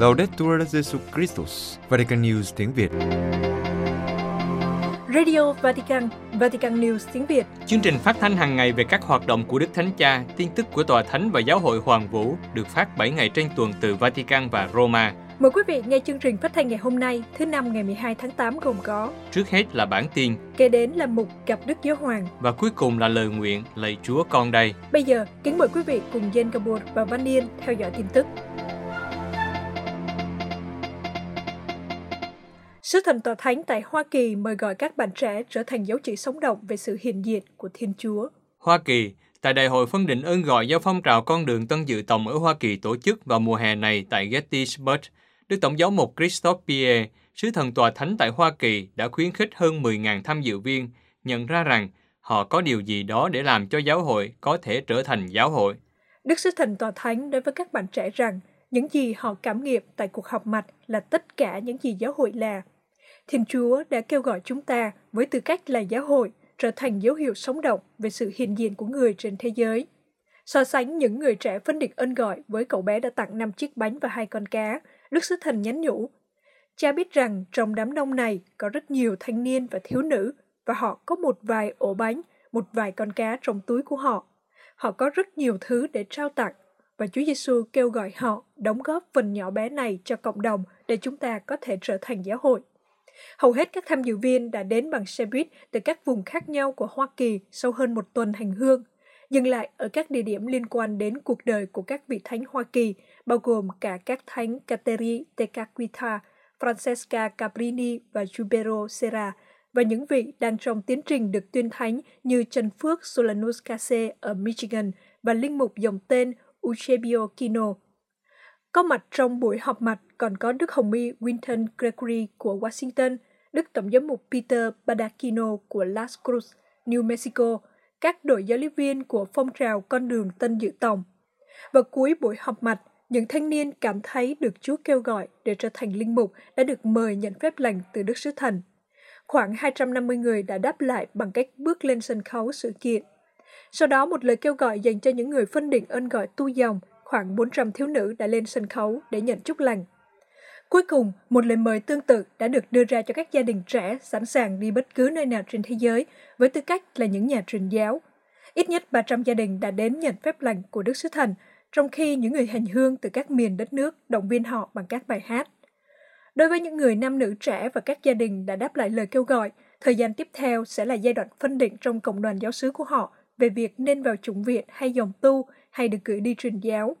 Laudetur Jesu Christus, Vatican News tiếng Việt. Radio Vatican, Vatican News tiếng Việt. Chương trình phát thanh hàng ngày về các hoạt động của Đức Thánh Cha, tin tức của Tòa Thánh và Giáo hội Hoàng Vũ được phát 7 ngày trên tuần từ Vatican và Roma. Mời quý vị nghe chương trình phát thanh ngày hôm nay, thứ năm ngày 12 tháng 8 gồm có Trước hết là bản tin, Kế đến là mục gặp Đức Giáo Hoàng. và cuối cùng là lời nguyện lạy Chúa con đây. Bây giờ, kính mời quý vị cùng Jen Gabor và Văn Niên theo dõi tin tức. Sứ thần tòa thánh tại Hoa Kỳ mời gọi các bạn trẻ trở thành dấu chỉ sống động về sự hiện diện của Thiên Chúa. Hoa Kỳ, tại Đại hội phân định ơn gọi do phong trào con đường Tân Dự Tòng ở Hoa Kỳ tổ chức vào mùa hè này tại Gettysburg, Đức Tổng giáo mục Christophe Pierre, sứ thần tòa thánh tại Hoa Kỳ đã khuyến khích hơn 10.000 tham dự viên nhận ra rằng họ có điều gì đó để làm cho giáo hội có thể trở thành giáo hội. Đức Sứ Thần Tòa Thánh nói với các bạn trẻ rằng những gì họ cảm nghiệm tại cuộc họp mặt là tất cả những gì giáo hội là. Thiên Chúa đã kêu gọi chúng ta với tư cách là giáo hội trở thành dấu hiệu sống động về sự hiện diện của người trên thế giới. So sánh những người trẻ phân định ơn gọi với cậu bé đã tặng 5 chiếc bánh và hai con cá, Đức Sứ Thần nhắn nhủ. Cha biết rằng trong đám đông này có rất nhiều thanh niên và thiếu nữ và họ có một vài ổ bánh, một vài con cá trong túi của họ. Họ có rất nhiều thứ để trao tặng và Chúa Giêsu kêu gọi họ đóng góp phần nhỏ bé này cho cộng đồng để chúng ta có thể trở thành giáo hội. Hầu hết các tham dự viên đã đến bằng xe buýt từ các vùng khác nhau của Hoa Kỳ sau hơn một tuần hành hương, dừng lại ở các địa điểm liên quan đến cuộc đời của các vị thánh Hoa Kỳ, bao gồm cả các thánh Cateri Tekakwitha, Francesca Caprini và Jubero Serra, và những vị đang trong tiến trình được tuyên thánh như Trần Phước Solanus Case ở Michigan và linh mục dòng tên Eusebio Kino. Có mặt trong buổi họp mặt còn có Đức Hồng Y Winton Gregory của Washington, Đức Tổng giám mục Peter Badakino của Las Cruz, New Mexico, các đội giáo lý viên của phong trào con đường Tân Dự Tòng. Vào cuối buổi họp mặt, những thanh niên cảm thấy được Chúa kêu gọi để trở thành linh mục đã được mời nhận phép lành từ Đức Sứ Thần. Khoảng 250 người đã đáp lại bằng cách bước lên sân khấu sự kiện. Sau đó một lời kêu gọi dành cho những người phân định ơn gọi tu dòng, khoảng 400 thiếu nữ đã lên sân khấu để nhận chúc lành. Cuối cùng, một lời mời tương tự đã được đưa ra cho các gia đình trẻ sẵn sàng đi bất cứ nơi nào trên thế giới với tư cách là những nhà truyền giáo. Ít nhất 300 gia đình đã đến nhận phép lành của Đức Sứ Thần, trong khi những người hành hương từ các miền đất nước động viên họ bằng các bài hát. Đối với những người nam nữ trẻ và các gia đình đã đáp lại lời kêu gọi, thời gian tiếp theo sẽ là giai đoạn phân định trong cộng đoàn giáo xứ của họ về việc nên vào chủng viện hay dòng tu hay được gửi đi truyền giáo.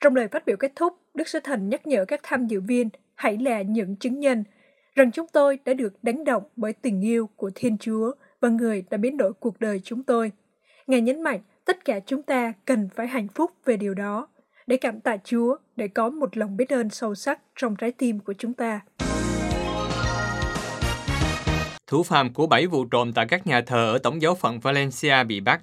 Trong lời phát biểu kết thúc, Đức Sứ Thần nhắc nhở các tham dự viên hãy là những chứng nhân rằng chúng tôi đã được đánh động bởi tình yêu của Thiên Chúa và người đã biến đổi cuộc đời chúng tôi. Ngài nhấn mạnh tất cả chúng ta cần phải hạnh phúc về điều đó, để cảm tạ Chúa, để có một lòng biết ơn sâu sắc trong trái tim của chúng ta. Thủ phạm của bảy vụ trộm tại các nhà thờ ở Tổng giáo phận Valencia bị bắt.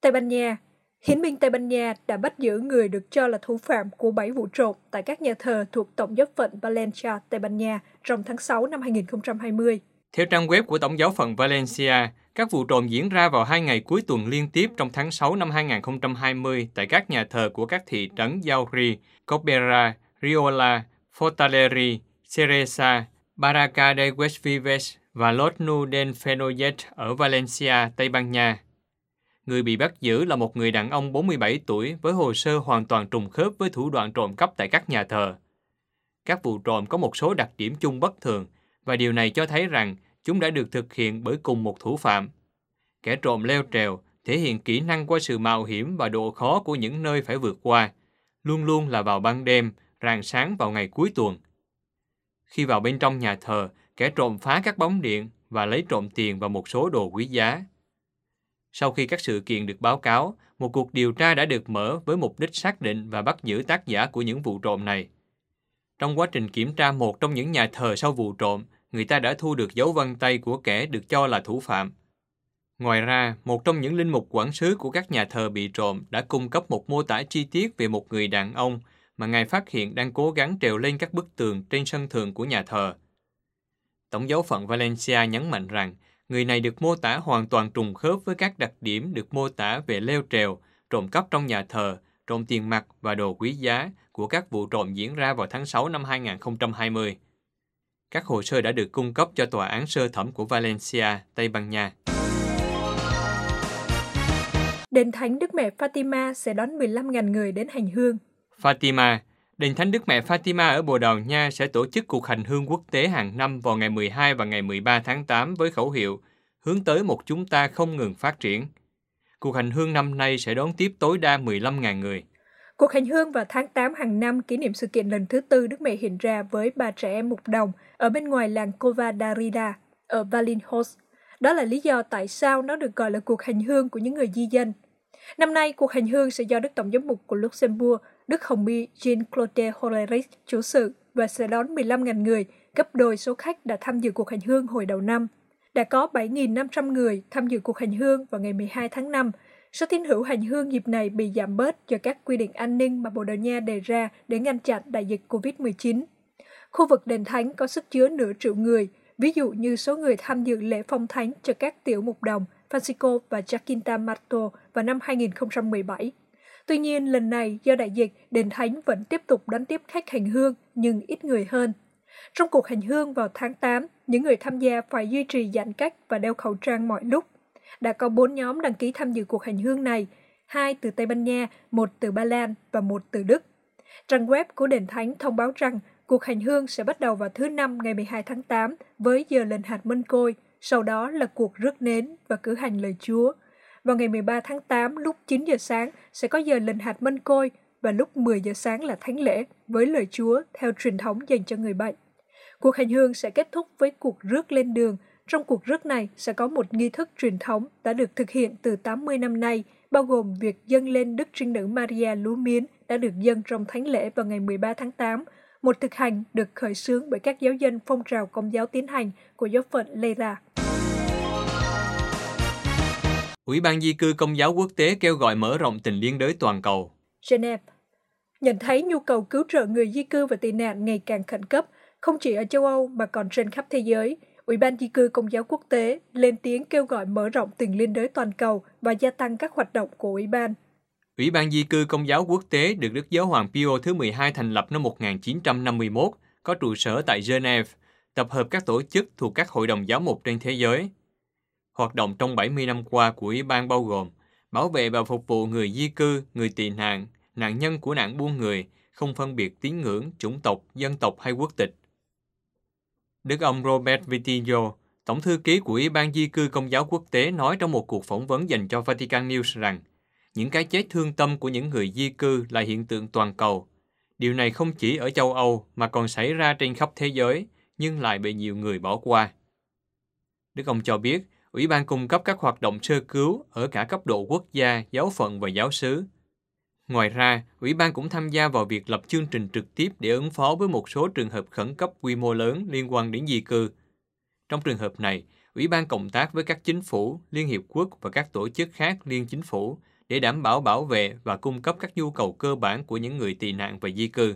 Tây Ban Nha Hiến binh Tây Ban Nha đã bắt giữ người được cho là thủ phạm của 7 vụ trộm tại các nhà thờ thuộc Tổng giáo phận Valencia, Tây Ban Nha trong tháng 6 năm 2020. Theo trang web của Tổng giáo phận Valencia, các vụ trộm diễn ra vào hai ngày cuối tuần liên tiếp trong tháng 6 năm 2020 tại các nhà thờ của các thị trấn Yauri, Copera, Riola, Fortaleri, Ceresa, Baraka de Huesvives và Lotnu del Fenoyet ở Valencia, Tây Ban Nha. Người bị bắt giữ là một người đàn ông 47 tuổi với hồ sơ hoàn toàn trùng khớp với thủ đoạn trộm cắp tại các nhà thờ. Các vụ trộm có một số đặc điểm chung bất thường và điều này cho thấy rằng chúng đã được thực hiện bởi cùng một thủ phạm. Kẻ trộm leo trèo thể hiện kỹ năng qua sự mạo hiểm và độ khó của những nơi phải vượt qua, luôn luôn là vào ban đêm, rạng sáng vào ngày cuối tuần. Khi vào bên trong nhà thờ, kẻ trộm phá các bóng điện và lấy trộm tiền và một số đồ quý giá. Sau khi các sự kiện được báo cáo, một cuộc điều tra đã được mở với mục đích xác định và bắt giữ tác giả của những vụ trộm này. Trong quá trình kiểm tra một trong những nhà thờ sau vụ trộm, người ta đã thu được dấu vân tay của kẻ được cho là thủ phạm. Ngoài ra, một trong những linh mục quản sứ của các nhà thờ bị trộm đã cung cấp một mô tả chi tiết về một người đàn ông mà ngài phát hiện đang cố gắng trèo lên các bức tường trên sân thượng của nhà thờ. Tổng giáo phận Valencia nhấn mạnh rằng người này được mô tả hoàn toàn trùng khớp với các đặc điểm được mô tả về leo trèo, trộm cắp trong nhà thờ trộm tiền mặt và đồ quý giá của các vụ trộm diễn ra vào tháng 6 năm 2020. Các hồ sơ đã được cung cấp cho tòa án sơ thẩm của Valencia, Tây Ban Nha. Đền Thánh Đức Mẹ Fatima sẽ đón 15.000 người đến hành hương. Fatima, Đền Thánh Đức Mẹ Fatima ở Bồ Đào Nha sẽ tổ chức cuộc hành hương quốc tế hàng năm vào ngày 12 và ngày 13 tháng 8 với khẩu hiệu hướng tới một chúng ta không ngừng phát triển. Cuộc hành hương năm nay sẽ đón tiếp tối đa 15.000 người. Cuộc hành hương vào tháng 8 hàng năm kỷ niệm sự kiện lần thứ tư Đức Mẹ hiện ra với ba trẻ em mục đồng ở bên ngoài làng Cova Darida ở Valinhos. Đó là lý do tại sao nó được gọi là cuộc hành hương của những người di dân. Năm nay, cuộc hành hương sẽ do Đức Tổng giám mục của Luxembourg, Đức Hồng Y Jean-Claude Hollerich chủ sự và sẽ đón 15.000 người, gấp đôi số khách đã tham dự cuộc hành hương hồi đầu năm. Đã có 7.500 người tham dự cuộc hành hương vào ngày 12 tháng 5. Số tín hữu hành hương dịp này bị giảm bớt do các quy định an ninh mà Bồ Đào Nha đề ra để ngăn chặn đại dịch COVID-19. Khu vực đền thánh có sức chứa nửa triệu người, ví dụ như số người tham dự lễ phong thánh cho các tiểu mục đồng Francisco và Jacinta Marto vào năm 2017. Tuy nhiên, lần này do đại dịch, đền thánh vẫn tiếp tục đón tiếp khách hành hương nhưng ít người hơn. Trong cuộc hành hương vào tháng 8, những người tham gia phải duy trì giãn cách và đeo khẩu trang mọi lúc. Đã có bốn nhóm đăng ký tham dự cuộc hành hương này, hai từ Tây Ban Nha, một từ Ba Lan và một từ Đức. Trang web của đền thánh thông báo rằng cuộc hành hương sẽ bắt đầu vào thứ Năm ngày 12 tháng 8 với giờ lên hạt mân côi, sau đó là cuộc rước nến và cử hành lời Chúa. Vào ngày 13 tháng 8 lúc 9 giờ sáng sẽ có giờ lên hạt mân côi và lúc 10 giờ sáng là thánh lễ với lời Chúa theo truyền thống dành cho người bệnh. Cuộc hành hương sẽ kết thúc với cuộc rước lên đường. Trong cuộc rước này sẽ có một nghi thức truyền thống đã được thực hiện từ 80 năm nay, bao gồm việc dâng lên Đức Trinh Nữ Maria lúa miến đã được dâng trong thánh lễ vào ngày 13 tháng 8, một thực hành được khởi xướng bởi các giáo dân phong trào công giáo tiến hành của giáo phận Leira. Ủy ban di cư công giáo quốc tế kêu gọi mở rộng tình liên đới toàn cầu. Geneva Nhận thấy nhu cầu cứu trợ người di cư và tị nạn ngày càng khẩn cấp, không chỉ ở châu Âu mà còn trên khắp thế giới, Ủy ban di cư công giáo quốc tế lên tiếng kêu gọi mở rộng tình liên đới toàn cầu và gia tăng các hoạt động của Ủy ban. Ủy ban di cư công giáo quốc tế được Đức Giáo hoàng Pio thứ 12 thành lập năm 1951, có trụ sở tại Geneva, tập hợp các tổ chức thuộc các hội đồng giáo mục trên thế giới. Hoạt động trong 70 năm qua của Ủy ban bao gồm bảo vệ và phục vụ người di cư, người tị nạn, nạn nhân của nạn buôn người, không phân biệt tín ngưỡng, chủng tộc, dân tộc hay quốc tịch. Đức ông Robert Vitillo, Tổng thư ký của Ủy ban Di cư Công giáo Quốc tế nói trong một cuộc phỏng vấn dành cho Vatican News rằng những cái chết thương tâm của những người di cư là hiện tượng toàn cầu. Điều này không chỉ ở châu Âu mà còn xảy ra trên khắp thế giới, nhưng lại bị nhiều người bỏ qua. Đức ông cho biết, Ủy ban cung cấp các hoạt động sơ cứu ở cả cấp độ quốc gia, giáo phận và giáo xứ. Ngoài ra, Ủy ban cũng tham gia vào việc lập chương trình trực tiếp để ứng phó với một số trường hợp khẩn cấp quy mô lớn liên quan đến di cư. Trong trường hợp này, Ủy ban cộng tác với các chính phủ, Liên Hiệp Quốc và các tổ chức khác liên chính phủ để đảm bảo bảo vệ và cung cấp các nhu cầu cơ bản của những người tị nạn và di cư.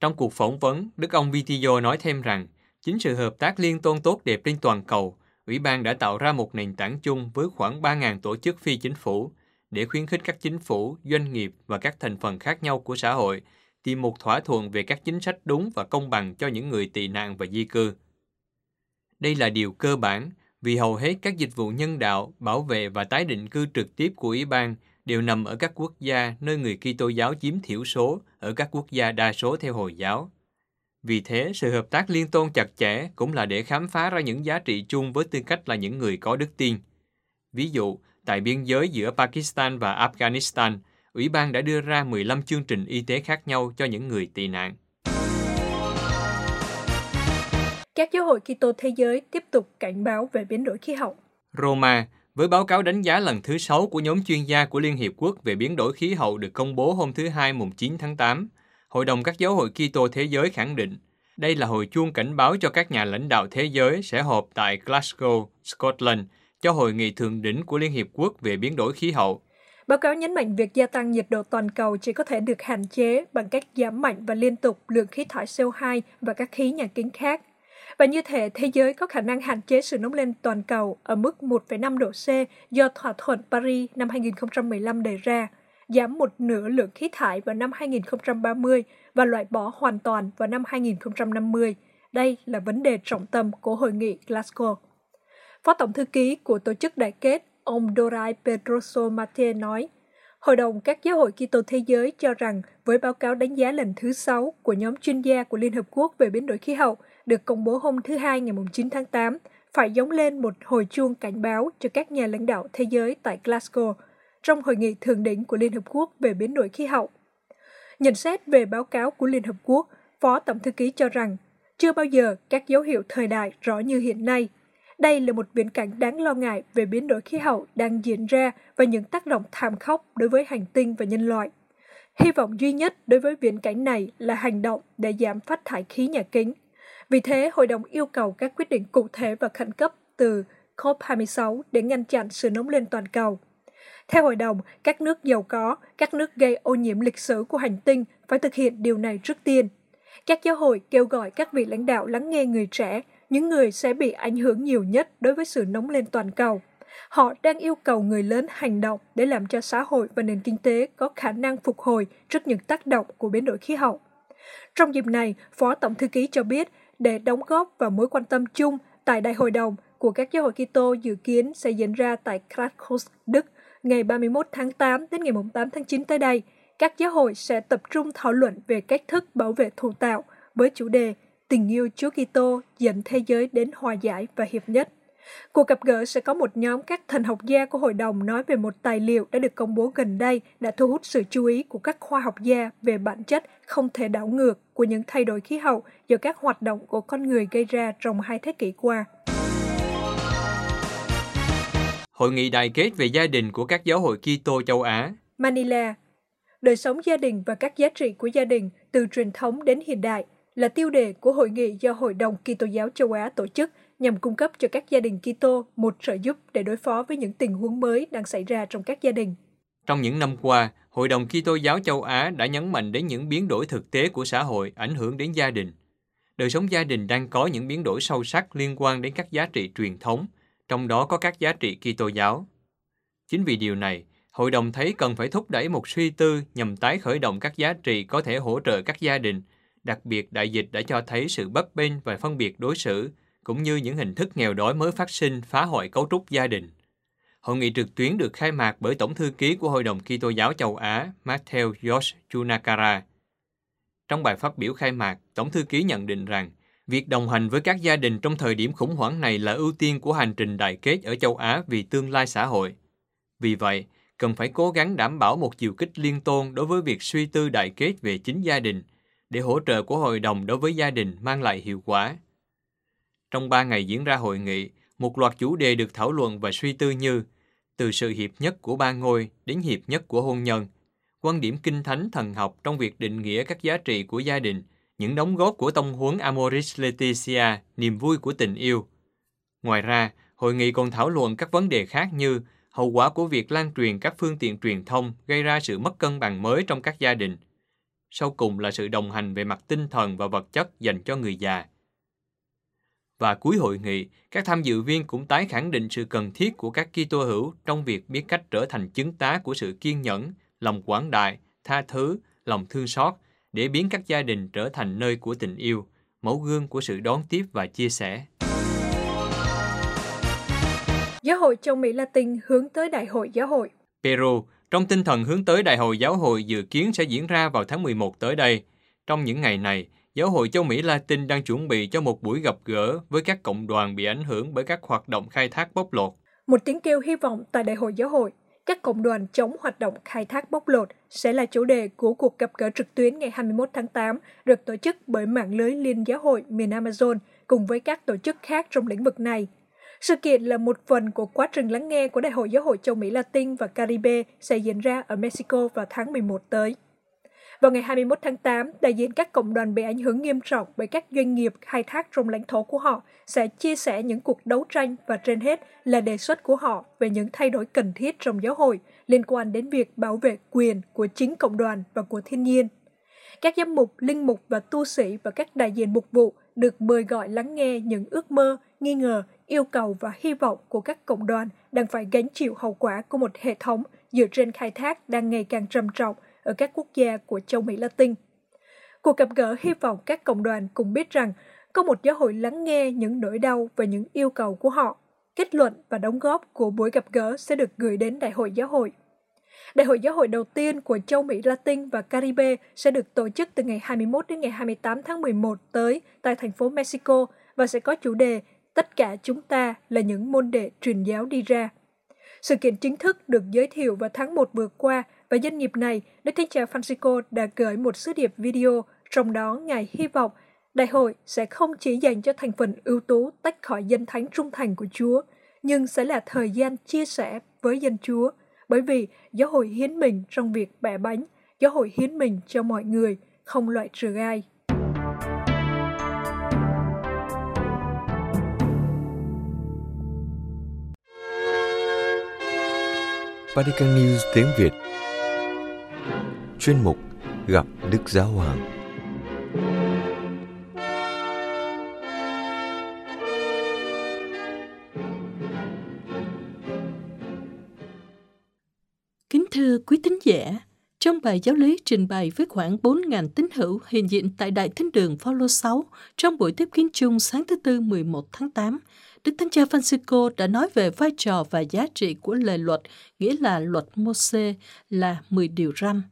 Trong cuộc phỏng vấn, Đức ông Vitillo nói thêm rằng, chính sự hợp tác liên tôn tốt đẹp trên toàn cầu, Ủy ban đã tạo ra một nền tảng chung với khoảng 3.000 tổ chức phi chính phủ để khuyến khích các chính phủ, doanh nghiệp và các thành phần khác nhau của xã hội tìm một thỏa thuận về các chính sách đúng và công bằng cho những người tị nạn và di cư. Đây là điều cơ bản vì hầu hết các dịch vụ nhân đạo, bảo vệ và tái định cư trực tiếp của Ủy ban đều nằm ở các quốc gia nơi người Kitô giáo chiếm thiểu số ở các quốc gia đa số theo Hồi giáo. Vì thế, sự hợp tác liên tôn chặt chẽ cũng là để khám phá ra những giá trị chung với tư cách là những người có đức tin. Ví dụ, tại biên giới giữa Pakistan và Afghanistan, Ủy ban đã đưa ra 15 chương trình y tế khác nhau cho những người tị nạn. Các giáo hội Kitô thế giới tiếp tục cảnh báo về biến đổi khí hậu. Roma, với báo cáo đánh giá lần thứ 6 của nhóm chuyên gia của Liên Hiệp Quốc về biến đổi khí hậu được công bố hôm thứ Hai mùng 9 tháng 8, Hội đồng các giáo hội Kitô thế giới khẳng định đây là hồi chuông cảnh báo cho các nhà lãnh đạo thế giới sẽ họp tại Glasgow, Scotland cho hội nghị thượng đỉnh của Liên Hiệp Quốc về biến đổi khí hậu. Báo cáo nhấn mạnh việc gia tăng nhiệt độ toàn cầu chỉ có thể được hạn chế bằng cách giảm mạnh và liên tục lượng khí thải CO2 và các khí nhà kính khác. Và như thế, thế giới có khả năng hạn chế sự nóng lên toàn cầu ở mức 1,5 độ C do thỏa thuận Paris năm 2015 đề ra, giảm một nửa lượng khí thải vào năm 2030 và loại bỏ hoàn toàn vào năm 2050. Đây là vấn đề trọng tâm của hội nghị Glasgow. Phó Tổng Thư ký của Tổ chức Đại kết, ông Dorai Pedroso Mate nói, Hội đồng các giáo hội Kitô thế giới cho rằng với báo cáo đánh giá lần thứ 6 của nhóm chuyên gia của Liên Hợp Quốc về biến đổi khí hậu được công bố hôm thứ Hai ngày 9 tháng 8, phải giống lên một hồi chuông cảnh báo cho các nhà lãnh đạo thế giới tại Glasgow trong hội nghị thượng đỉnh của Liên Hợp Quốc về biến đổi khí hậu. Nhận xét về báo cáo của Liên Hợp Quốc, Phó Tổng Thư ký cho rằng chưa bao giờ các dấu hiệu thời đại rõ như hiện nay. Đây là một viễn cảnh đáng lo ngại về biến đổi khí hậu đang diễn ra và những tác động thảm khốc đối với hành tinh và nhân loại. Hy vọng duy nhất đối với viễn cảnh này là hành động để giảm phát thải khí nhà kính. Vì thế, Hội đồng yêu cầu các quyết định cụ thể và khẩn cấp từ COP26 để ngăn chặn sự nóng lên toàn cầu. Theo hội đồng, các nước giàu có, các nước gây ô nhiễm lịch sử của hành tinh phải thực hiện điều này trước tiên. Các giáo hội kêu gọi các vị lãnh đạo lắng nghe người trẻ, những người sẽ bị ảnh hưởng nhiều nhất đối với sự nóng lên toàn cầu. Họ đang yêu cầu người lớn hành động để làm cho xã hội và nền kinh tế có khả năng phục hồi trước những tác động của biến đổi khí hậu. Trong dịp này, Phó Tổng Thư ký cho biết, để đóng góp vào mối quan tâm chung tại Đại hội đồng của các giáo hội Kitô dự kiến sẽ diễn ra tại Krakow, Đức ngày 31 tháng 8 đến ngày 8 tháng 9 tới đây, các giáo hội sẽ tập trung thảo luận về cách thức bảo vệ thụ tạo với chủ đề Tình yêu Chúa Kitô dẫn thế giới đến hòa giải và hiệp nhất. Cuộc gặp gỡ sẽ có một nhóm các thần học gia của hội đồng nói về một tài liệu đã được công bố gần đây đã thu hút sự chú ý của các khoa học gia về bản chất không thể đảo ngược của những thay đổi khí hậu do các hoạt động của con người gây ra trong hai thế kỷ qua. Hội nghị đại kết về gia đình của các giáo hội Kitô châu Á. Manila. Đời sống gia đình và các giá trị của gia đình từ truyền thống đến hiện đại là tiêu đề của hội nghị do Hội đồng Kitô giáo châu Á tổ chức nhằm cung cấp cho các gia đình Kitô một trợ giúp để đối phó với những tình huống mới đang xảy ra trong các gia đình. Trong những năm qua, Hội đồng Kitô giáo châu Á đã nhấn mạnh đến những biến đổi thực tế của xã hội ảnh hưởng đến gia đình. Đời sống gia đình đang có những biến đổi sâu sắc liên quan đến các giá trị truyền thống, trong đó có các giá trị Kitô giáo. Chính vì điều này, hội đồng thấy cần phải thúc đẩy một suy tư nhằm tái khởi động các giá trị có thể hỗ trợ các gia đình. Đặc biệt, đại dịch đã cho thấy sự bất bên và phân biệt đối xử, cũng như những hình thức nghèo đói mới phát sinh phá hoại cấu trúc gia đình. Hội nghị trực tuyến được khai mạc bởi Tổng thư ký của Hội đồng Kitô giáo châu Á, Matthew George Chunakara. Trong bài phát biểu khai mạc, Tổng thư ký nhận định rằng Việc đồng hành với các gia đình trong thời điểm khủng hoảng này là ưu tiên của hành trình đại kết ở châu Á vì tương lai xã hội. Vì vậy, cần phải cố gắng đảm bảo một chiều kích liên tôn đối với việc suy tư đại kết về chính gia đình, để hỗ trợ của hội đồng đối với gia đình mang lại hiệu quả. Trong ba ngày diễn ra hội nghị, một loạt chủ đề được thảo luận và suy tư như từ sự hiệp nhất của ba ngôi đến hiệp nhất của hôn nhân, quan điểm kinh thánh thần học trong việc định nghĩa các giá trị của gia đình – những đóng góp của tông huấn Amoris Laetitia, niềm vui của tình yêu. Ngoài ra, hội nghị còn thảo luận các vấn đề khác như hậu quả của việc lan truyền các phương tiện truyền thông gây ra sự mất cân bằng mới trong các gia đình. Sau cùng là sự đồng hành về mặt tinh thần và vật chất dành cho người già. Và cuối hội nghị, các tham dự viên cũng tái khẳng định sự cần thiết của các Kitô hữu trong việc biết cách trở thành chứng tá của sự kiên nhẫn, lòng quảng đại, tha thứ, lòng thương xót để biến các gia đình trở thành nơi của tình yêu, mẫu gương của sự đón tiếp và chia sẻ. Giáo hội châu Mỹ Latin hướng tới Đại hội Giáo hội Peru, trong tinh thần hướng tới Đại hội Giáo hội dự kiến sẽ diễn ra vào tháng 11 tới đây. Trong những ngày này, Giáo hội châu Mỹ Latin đang chuẩn bị cho một buổi gặp gỡ với các cộng đoàn bị ảnh hưởng bởi các hoạt động khai thác bóc lột. Một tiếng kêu hy vọng tại Đại hội Giáo hội các cộng đoàn chống hoạt động khai thác bóc lột sẽ là chủ đề của cuộc gặp gỡ trực tuyến ngày 21 tháng 8 được tổ chức bởi mạng lưới Liên giáo hội miền Amazon cùng với các tổ chức khác trong lĩnh vực này. Sự kiện là một phần của quá trình lắng nghe của Đại hội Giáo hội châu Mỹ Latin và Caribe sẽ diễn ra ở Mexico vào tháng 11 tới. Vào ngày 21 tháng 8, đại diện các cộng đoàn bị ảnh hưởng nghiêm trọng bởi các doanh nghiệp khai thác trong lãnh thổ của họ sẽ chia sẻ những cuộc đấu tranh và trên hết là đề xuất của họ về những thay đổi cần thiết trong giáo hội liên quan đến việc bảo vệ quyền của chính cộng đoàn và của thiên nhiên. Các giám mục, linh mục và tu sĩ và các đại diện mục vụ được mời gọi lắng nghe những ước mơ, nghi ngờ, yêu cầu và hy vọng của các cộng đoàn đang phải gánh chịu hậu quả của một hệ thống dựa trên khai thác đang ngày càng trầm trọng ở các quốc gia của châu Mỹ Latin. Cuộc gặp gỡ hy vọng các cộng đoàn cùng biết rằng có một giáo hội lắng nghe những nỗi đau và những yêu cầu của họ. Kết luận và đóng góp của buổi gặp gỡ sẽ được gửi đến Đại hội Giáo hội. Đại hội Giáo hội đầu tiên của châu Mỹ Latin và Caribe sẽ được tổ chức từ ngày 21 đến ngày 28 tháng 11 tới tại thành phố Mexico và sẽ có chủ đề Tất cả chúng ta là những môn đệ truyền giáo đi ra. Sự kiện chính thức được giới thiệu vào tháng 1 vừa qua và doanh nghiệp này, Đức Thánh Cha Francisco đã gửi một sứ điệp video, trong đó Ngài hy vọng đại hội sẽ không chỉ dành cho thành phần ưu tú tách khỏi dân thánh trung thành của Chúa, nhưng sẽ là thời gian chia sẻ với dân Chúa, bởi vì giáo hội hiến mình trong việc bẻ bánh, giáo hội hiến mình cho mọi người, không loại trừ ai. Vatican News tiếng Việt Chuyên mục Gặp Đức Giáo Hoàng Kính thưa quý tín giả, trong bài giáo lý trình bày với khoảng 4.000 tín hữu hiện diện tại Đại Thánh đường Phaolô 6 trong buổi tiếp kiến chung sáng thứ Tư 11 tháng 8, Đức Thánh Cha Francisco đã nói về vai trò và giá trị của lời luật, nghĩa là luật Mô-xê là 10 điều răn.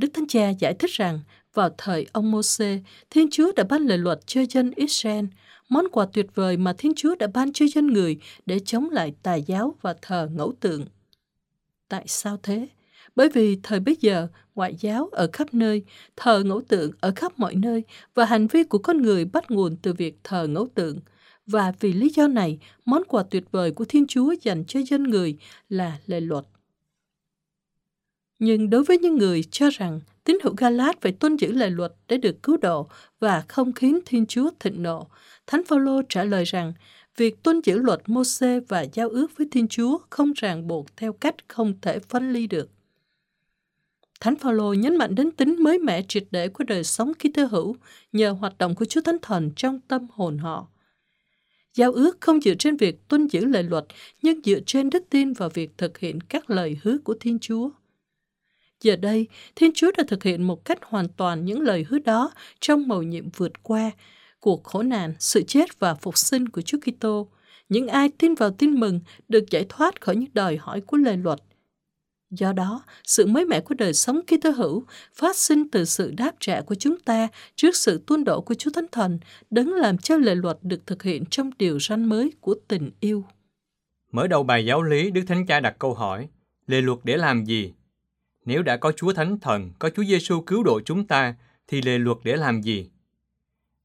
Đức Thánh Cha giải thích rằng, vào thời ông Mô-xê, Thiên Chúa đã ban lời luật cho dân Israel, món quà tuyệt vời mà Thiên Chúa đã ban cho dân người để chống lại tà giáo và thờ ngẫu tượng. Tại sao thế? Bởi vì thời bấy giờ, ngoại giáo ở khắp nơi, thờ ngẫu tượng ở khắp mọi nơi và hành vi của con người bắt nguồn từ việc thờ ngẫu tượng – và vì lý do này, món quà tuyệt vời của Thiên Chúa dành cho dân người là lời luật. Nhưng đối với những người cho rằng tín hữu Galat phải tuân giữ lời luật để được cứu độ và không khiến Thiên Chúa thịnh nộ, Thánh Phaolô trả lời rằng việc tuân giữ luật Môse và giao ước với Thiên Chúa không ràng buộc theo cách không thể phân ly được. Thánh Phaolô nhấn mạnh đến tính mới mẻ triệt để của đời sống Kitô hữu nhờ hoạt động của Chúa Thánh Thần trong tâm hồn họ. Giao ước không dựa trên việc tuân giữ lời luật, nhưng dựa trên đức tin vào việc thực hiện các lời hứa của Thiên Chúa. Giờ đây, Thiên Chúa đã thực hiện một cách hoàn toàn những lời hứa đó trong mầu nhiệm vượt qua cuộc khổ nạn, sự chết và phục sinh của Chúa Kitô. Những ai tin vào tin mừng được giải thoát khỏi những đòi hỏi của lời luật Do đó, sự mới mẻ của đời sống Kitô hữu phát sinh từ sự đáp trả của chúng ta trước sự tuôn đổ của Chúa Thánh Thần, đấng làm cho lệ luật được thực hiện trong điều răn mới của tình yêu. Mở đầu bài giáo lý, Đức Thánh Cha đặt câu hỏi, lệ luật để làm gì? Nếu đã có Chúa Thánh Thần, có Chúa Giêsu cứu độ chúng ta, thì lề luật để làm gì?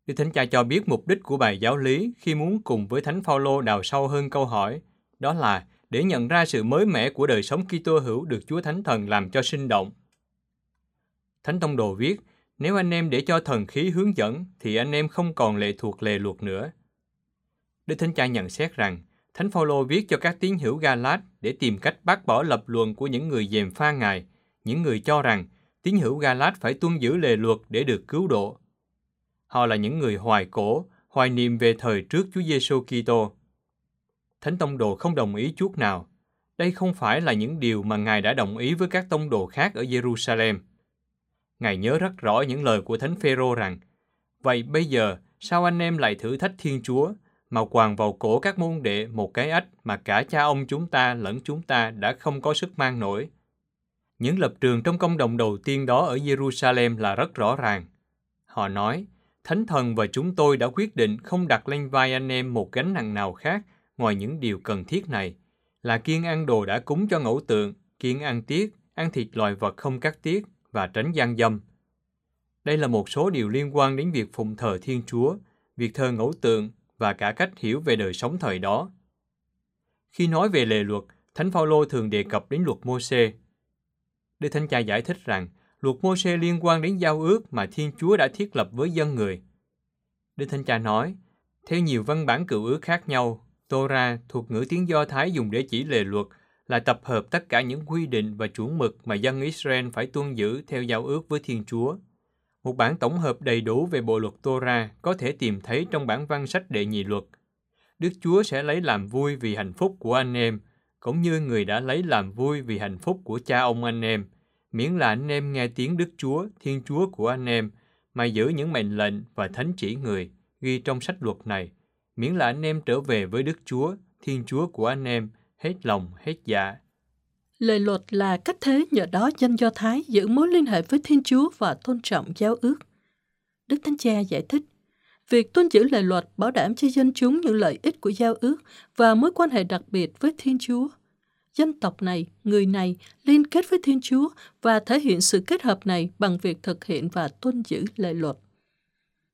Đức Thánh Cha cho biết mục đích của bài giáo lý khi muốn cùng với Thánh Phaolô đào sâu hơn câu hỏi, đó là để nhận ra sự mới mẻ của đời sống Kitô hữu được Chúa Thánh Thần làm cho sinh động. Thánh Tông Đồ viết, nếu anh em để cho thần khí hướng dẫn, thì anh em không còn lệ thuộc lề luật nữa. Đức Thánh Cha nhận xét rằng, Thánh Phaolô viết cho các tín hữu Galat để tìm cách bác bỏ lập luận của những người dèm pha Ngài, những người cho rằng tín hữu Galat phải tuân giữ lề luật để được cứu độ. Họ là những người hoài cổ, hoài niệm về thời trước Chúa Giêsu Kitô. Thánh Tông Đồ không đồng ý chút nào. Đây không phải là những điều mà Ngài đã đồng ý với các tông đồ khác ở Jerusalem. Ngài nhớ rất rõ những lời của Thánh Phêrô rằng, Vậy bây giờ, sao anh em lại thử thách Thiên Chúa, mà quàng vào cổ các môn đệ một cái ách mà cả cha ông chúng ta lẫn chúng ta đã không có sức mang nổi? Những lập trường trong công đồng đầu tiên đó ở Jerusalem là rất rõ ràng. Họ nói, Thánh Thần và chúng tôi đã quyết định không đặt lên vai anh em một gánh nặng nào khác ngoài những điều cần thiết này, là kiêng ăn đồ đã cúng cho ngẫu tượng, kiêng ăn tiết, ăn thịt loài vật không cắt tiết và tránh gian dâm. Đây là một số điều liên quan đến việc phụng thờ Thiên Chúa, việc thờ ngẫu tượng và cả cách hiểu về đời sống thời đó. Khi nói về lề luật, Thánh Phaolô thường đề cập đến luật Môse. Đức Thánh Cha giải thích rằng luật mô xe liên quan đến giao ước mà Thiên Chúa đã thiết lập với dân người. Đức Thánh Cha nói, theo nhiều văn bản cựu ước khác nhau, Torah thuộc ngữ tiếng Do Thái dùng để chỉ lề luật là tập hợp tất cả những quy định và chuẩn mực mà dân Israel phải tuân giữ theo giao ước với Thiên Chúa. Một bản tổng hợp đầy đủ về bộ luật Torah có thể tìm thấy trong bản văn sách đệ nhị luật. Đức Chúa sẽ lấy làm vui vì hạnh phúc của anh em, cũng như người đã lấy làm vui vì hạnh phúc của cha ông anh em, miễn là anh em nghe tiếng Đức Chúa, Thiên Chúa của anh em, mà giữ những mệnh lệnh và thánh chỉ người ghi trong sách luật này, miễn là anh em trở về với Đức Chúa, Thiên Chúa của anh em, hết lòng, hết dạ. Lời luật là cách thế nhờ đó dân Do Thái giữ mối liên hệ với Thiên Chúa và tôn trọng giao ước. Đức Thánh Cha giải thích, việc tuân giữ lời luật bảo đảm cho dân chúng những lợi ích của giao ước và mối quan hệ đặc biệt với Thiên Chúa. Dân tộc này, người này liên kết với Thiên Chúa và thể hiện sự kết hợp này bằng việc thực hiện và tuân giữ lệ luật.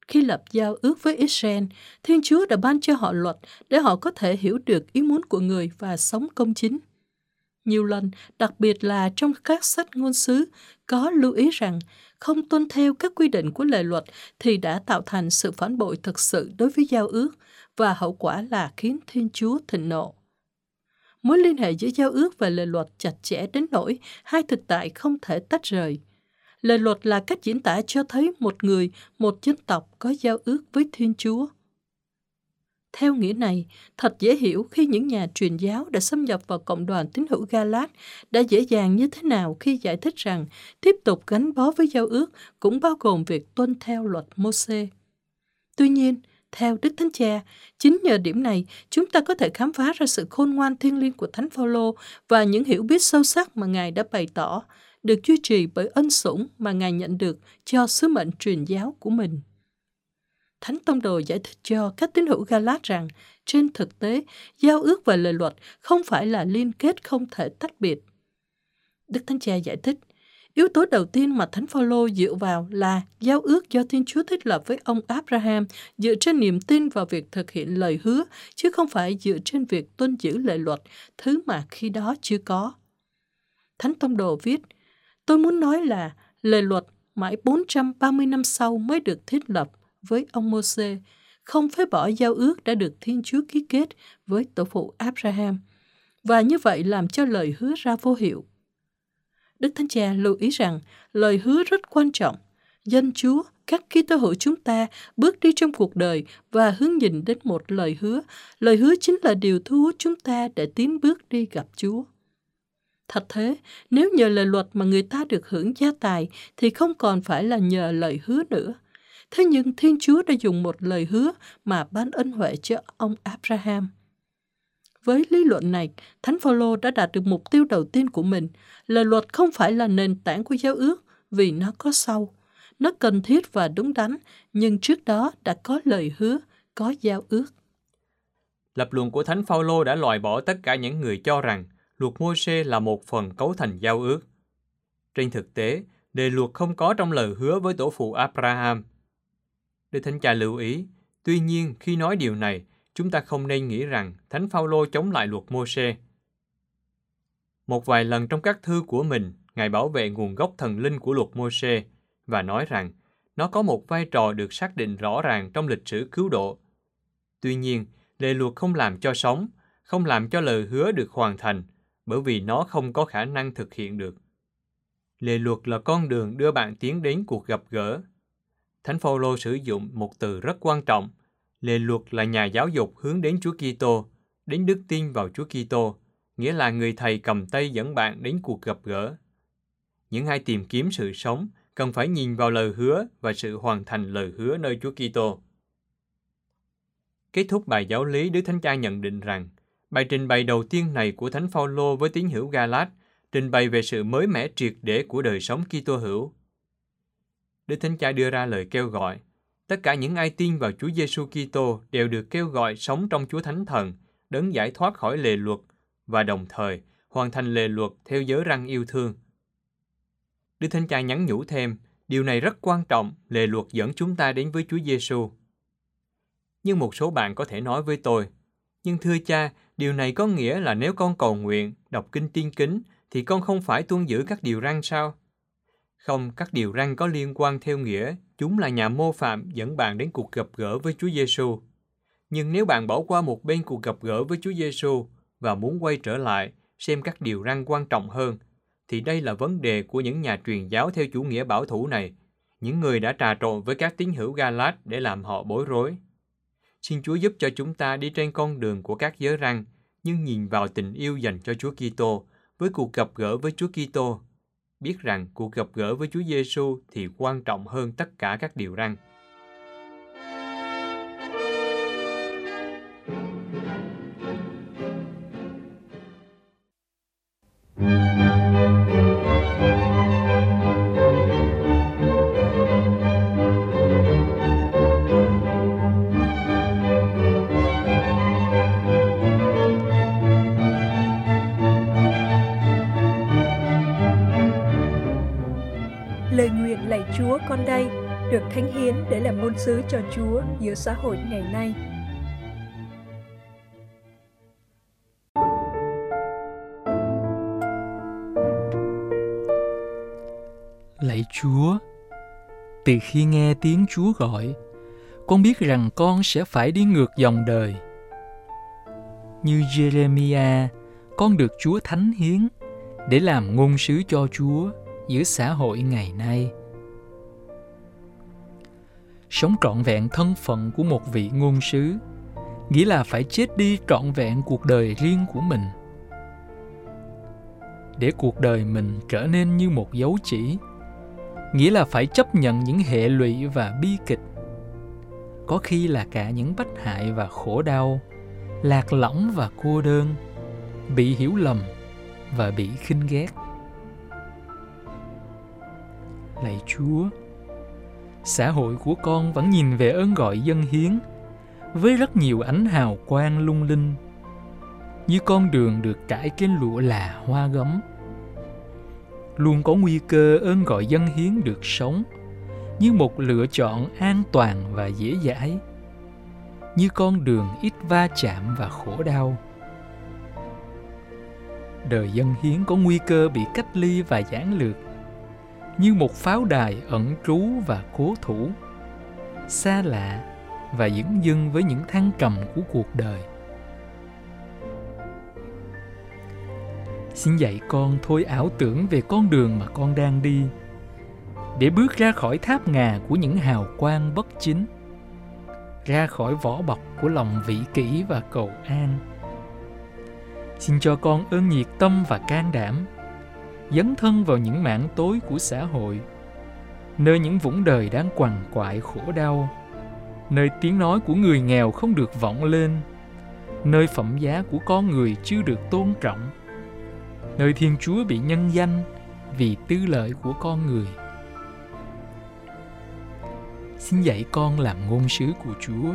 Khi lập giao ước với Israel, Thiên Chúa đã ban cho họ luật để họ có thể hiểu được ý muốn của người và sống công chính. Nhiều lần, đặc biệt là trong các sách ngôn sứ, có lưu ý rằng không tuân theo các quy định của lệ luật thì đã tạo thành sự phản bội thực sự đối với giao ước và hậu quả là khiến Thiên Chúa thịnh nộ. Mối liên hệ giữa giao ước và lời luật chặt chẽ đến nỗi hai thực tại không thể tách rời. Lời luật là cách diễn tả cho thấy một người, một dân tộc có giao ước với Thiên Chúa – theo nghĩa này, thật dễ hiểu khi những nhà truyền giáo đã xâm nhập vào cộng đoàn tín hữu Galat đã dễ dàng như thế nào khi giải thích rằng tiếp tục gắn bó với giao ước cũng bao gồm việc tuân theo luật Môse. Tuy nhiên, theo Đức Thánh Cha, chính nhờ điểm này, chúng ta có thể khám phá ra sự khôn ngoan thiêng liêng của Thánh Phaolô và những hiểu biết sâu sắc mà Ngài đã bày tỏ, được duy trì bởi ân sủng mà Ngài nhận được cho sứ mệnh truyền giáo của mình. Thánh Tông Đồ giải thích cho các tín hữu Galat rằng trên thực tế, giao ước và lời luật không phải là liên kết không thể tách biệt. Đức Thánh Cha giải thích, yếu tố đầu tiên mà Thánh Phaolô dựa vào là giao ước do Thiên Chúa thiết lập với ông Abraham dựa trên niềm tin vào việc thực hiện lời hứa, chứ không phải dựa trên việc tuân giữ lệ luật, thứ mà khi đó chưa có. Thánh Tông Đồ viết, tôi muốn nói là lệ luật mãi 430 năm sau mới được thiết lập với ông Môse, không phế bỏ giao ước đã được Thiên Chúa ký kết với tổ phụ Abraham, và như vậy làm cho lời hứa ra vô hiệu. Đức Thánh Cha lưu ý rằng lời hứa rất quan trọng. Dân Chúa, các ký tơ hữu chúng ta bước đi trong cuộc đời và hướng nhìn đến một lời hứa. Lời hứa chính là điều thu hút chúng ta để tiến bước đi gặp Chúa. Thật thế, nếu nhờ lời luật mà người ta được hưởng gia tài thì không còn phải là nhờ lời hứa nữa – Thế nhưng Thiên Chúa đã dùng một lời hứa mà ban ân huệ cho ông Abraham. Với lý luận này, Thánh Phaolô đã đạt được mục tiêu đầu tiên của mình. Lời luật không phải là nền tảng của giao ước vì nó có sau. Nó cần thiết và đúng đắn, nhưng trước đó đã có lời hứa, có giao ước. Lập luận của Thánh Phaolô đã loại bỏ tất cả những người cho rằng luật Môi-se là một phần cấu thành giao ước. Trên thực tế, đề luật không có trong lời hứa với tổ phụ Abraham, Đức Thánh Cha lưu ý, tuy nhiên khi nói điều này, chúng ta không nên nghĩ rằng Thánh Phaolô chống lại luật Môse. Một vài lần trong các thư của mình, Ngài bảo vệ nguồn gốc thần linh của luật Môse và nói rằng nó có một vai trò được xác định rõ ràng trong lịch sử cứu độ. Tuy nhiên, lệ luật không làm cho sống, không làm cho lời hứa được hoàn thành, bởi vì nó không có khả năng thực hiện được. Lệ luật là con đường đưa bạn tiến đến cuộc gặp gỡ Thánh Phaolô sử dụng một từ rất quan trọng. Lề luật là nhà giáo dục hướng đến Chúa Kitô, đến đức tin vào Chúa Kitô, nghĩa là người thầy cầm tay dẫn bạn đến cuộc gặp gỡ. Những ai tìm kiếm sự sống cần phải nhìn vào lời hứa và sự hoàn thành lời hứa nơi Chúa Kitô. Kết thúc bài giáo lý, Đức Thánh Cha nhận định rằng bài trình bày đầu tiên này của Thánh Phaolô với tín hữu Galat trình bày về sự mới mẻ triệt để của đời sống Kitô hữu Đức Thánh Cha đưa ra lời kêu gọi. Tất cả những ai tin vào Chúa Giêsu Kitô đều được kêu gọi sống trong Chúa Thánh Thần, đấng giải thoát khỏi lề luật và đồng thời hoàn thành lề luật theo giới răng yêu thương. Đức Thánh Cha nhắn nhủ thêm, điều này rất quan trọng, lề luật dẫn chúng ta đến với Chúa Giêsu. Nhưng một số bạn có thể nói với tôi, nhưng thưa cha, điều này có nghĩa là nếu con cầu nguyện, đọc kinh tiên kính, thì con không phải tuân giữ các điều răn sao? Không, các điều răn có liên quan theo nghĩa, chúng là nhà mô phạm dẫn bạn đến cuộc gặp gỡ với Chúa Giêsu. Nhưng nếu bạn bỏ qua một bên cuộc gặp gỡ với Chúa Giêsu và muốn quay trở lại xem các điều răn quan trọng hơn, thì đây là vấn đề của những nhà truyền giáo theo chủ nghĩa bảo thủ này, những người đã trà trộn với các tín hữu Galat để làm họ bối rối. Xin Chúa giúp cho chúng ta đi trên con đường của các giới răn, nhưng nhìn vào tình yêu dành cho Chúa Kitô, với cuộc gặp gỡ với Chúa Kitô, biết rằng cuộc gặp gỡ với Chúa Giêsu thì quan trọng hơn tất cả các điều răn. Giữa xã hội ngày nay. Lạy Chúa, từ khi nghe tiếng Chúa gọi, con biết rằng con sẽ phải đi ngược dòng đời. Như Jeremiah, con được Chúa thánh hiến để làm ngôn sứ cho Chúa giữa xã hội ngày nay. Sống trọn vẹn thân phận của một vị ngôn sứ, nghĩa là phải chết đi trọn vẹn cuộc đời riêng của mình. Để cuộc đời mình trở nên như một dấu chỉ, nghĩa là phải chấp nhận những hệ lụy và bi kịch. Có khi là cả những bất hại và khổ đau, lạc lõng và cô đơn, bị hiểu lầm và bị khinh ghét. Lạy chúa xã hội của con vẫn nhìn về ơn gọi dân hiến, với rất nhiều ánh hào quang lung linh. Như con đường được trải trên lụa là hoa gấm. Luôn có nguy cơ ơn gọi dân hiến được sống, như một lựa chọn an toàn và dễ dãi. Như con đường ít va chạm và khổ đau. Đời dân hiến có nguy cơ bị cách ly và giản lược như một pháo đài ẩn trú và cố thủ, xa lạ và dững dưng với những thăng trầm của cuộc đời. Xin dạy con thôi ảo tưởng về con đường mà con đang đi, để bước ra khỏi tháp ngà của những hào quang bất chính, ra khỏi vỏ bọc của lòng vị kỷ và cầu an. Xin cho con ơn nhiệt tâm và can đảm dấn thân vào những mảng tối của xã hội, nơi những vũng đời đang quằn quại khổ đau, nơi tiếng nói của người nghèo không được vọng lên, nơi phẩm giá của con người chưa được tôn trọng, nơi thiên chúa bị nhân danh vì tư lợi của con người. Xin dạy con làm ngôn sứ của chúa,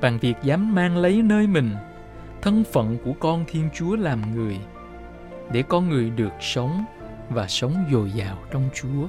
bằng việc dám mang lấy nơi mình, thân phận của con thiên chúa làm người để con người được sống và sống dồi dào trong chúa.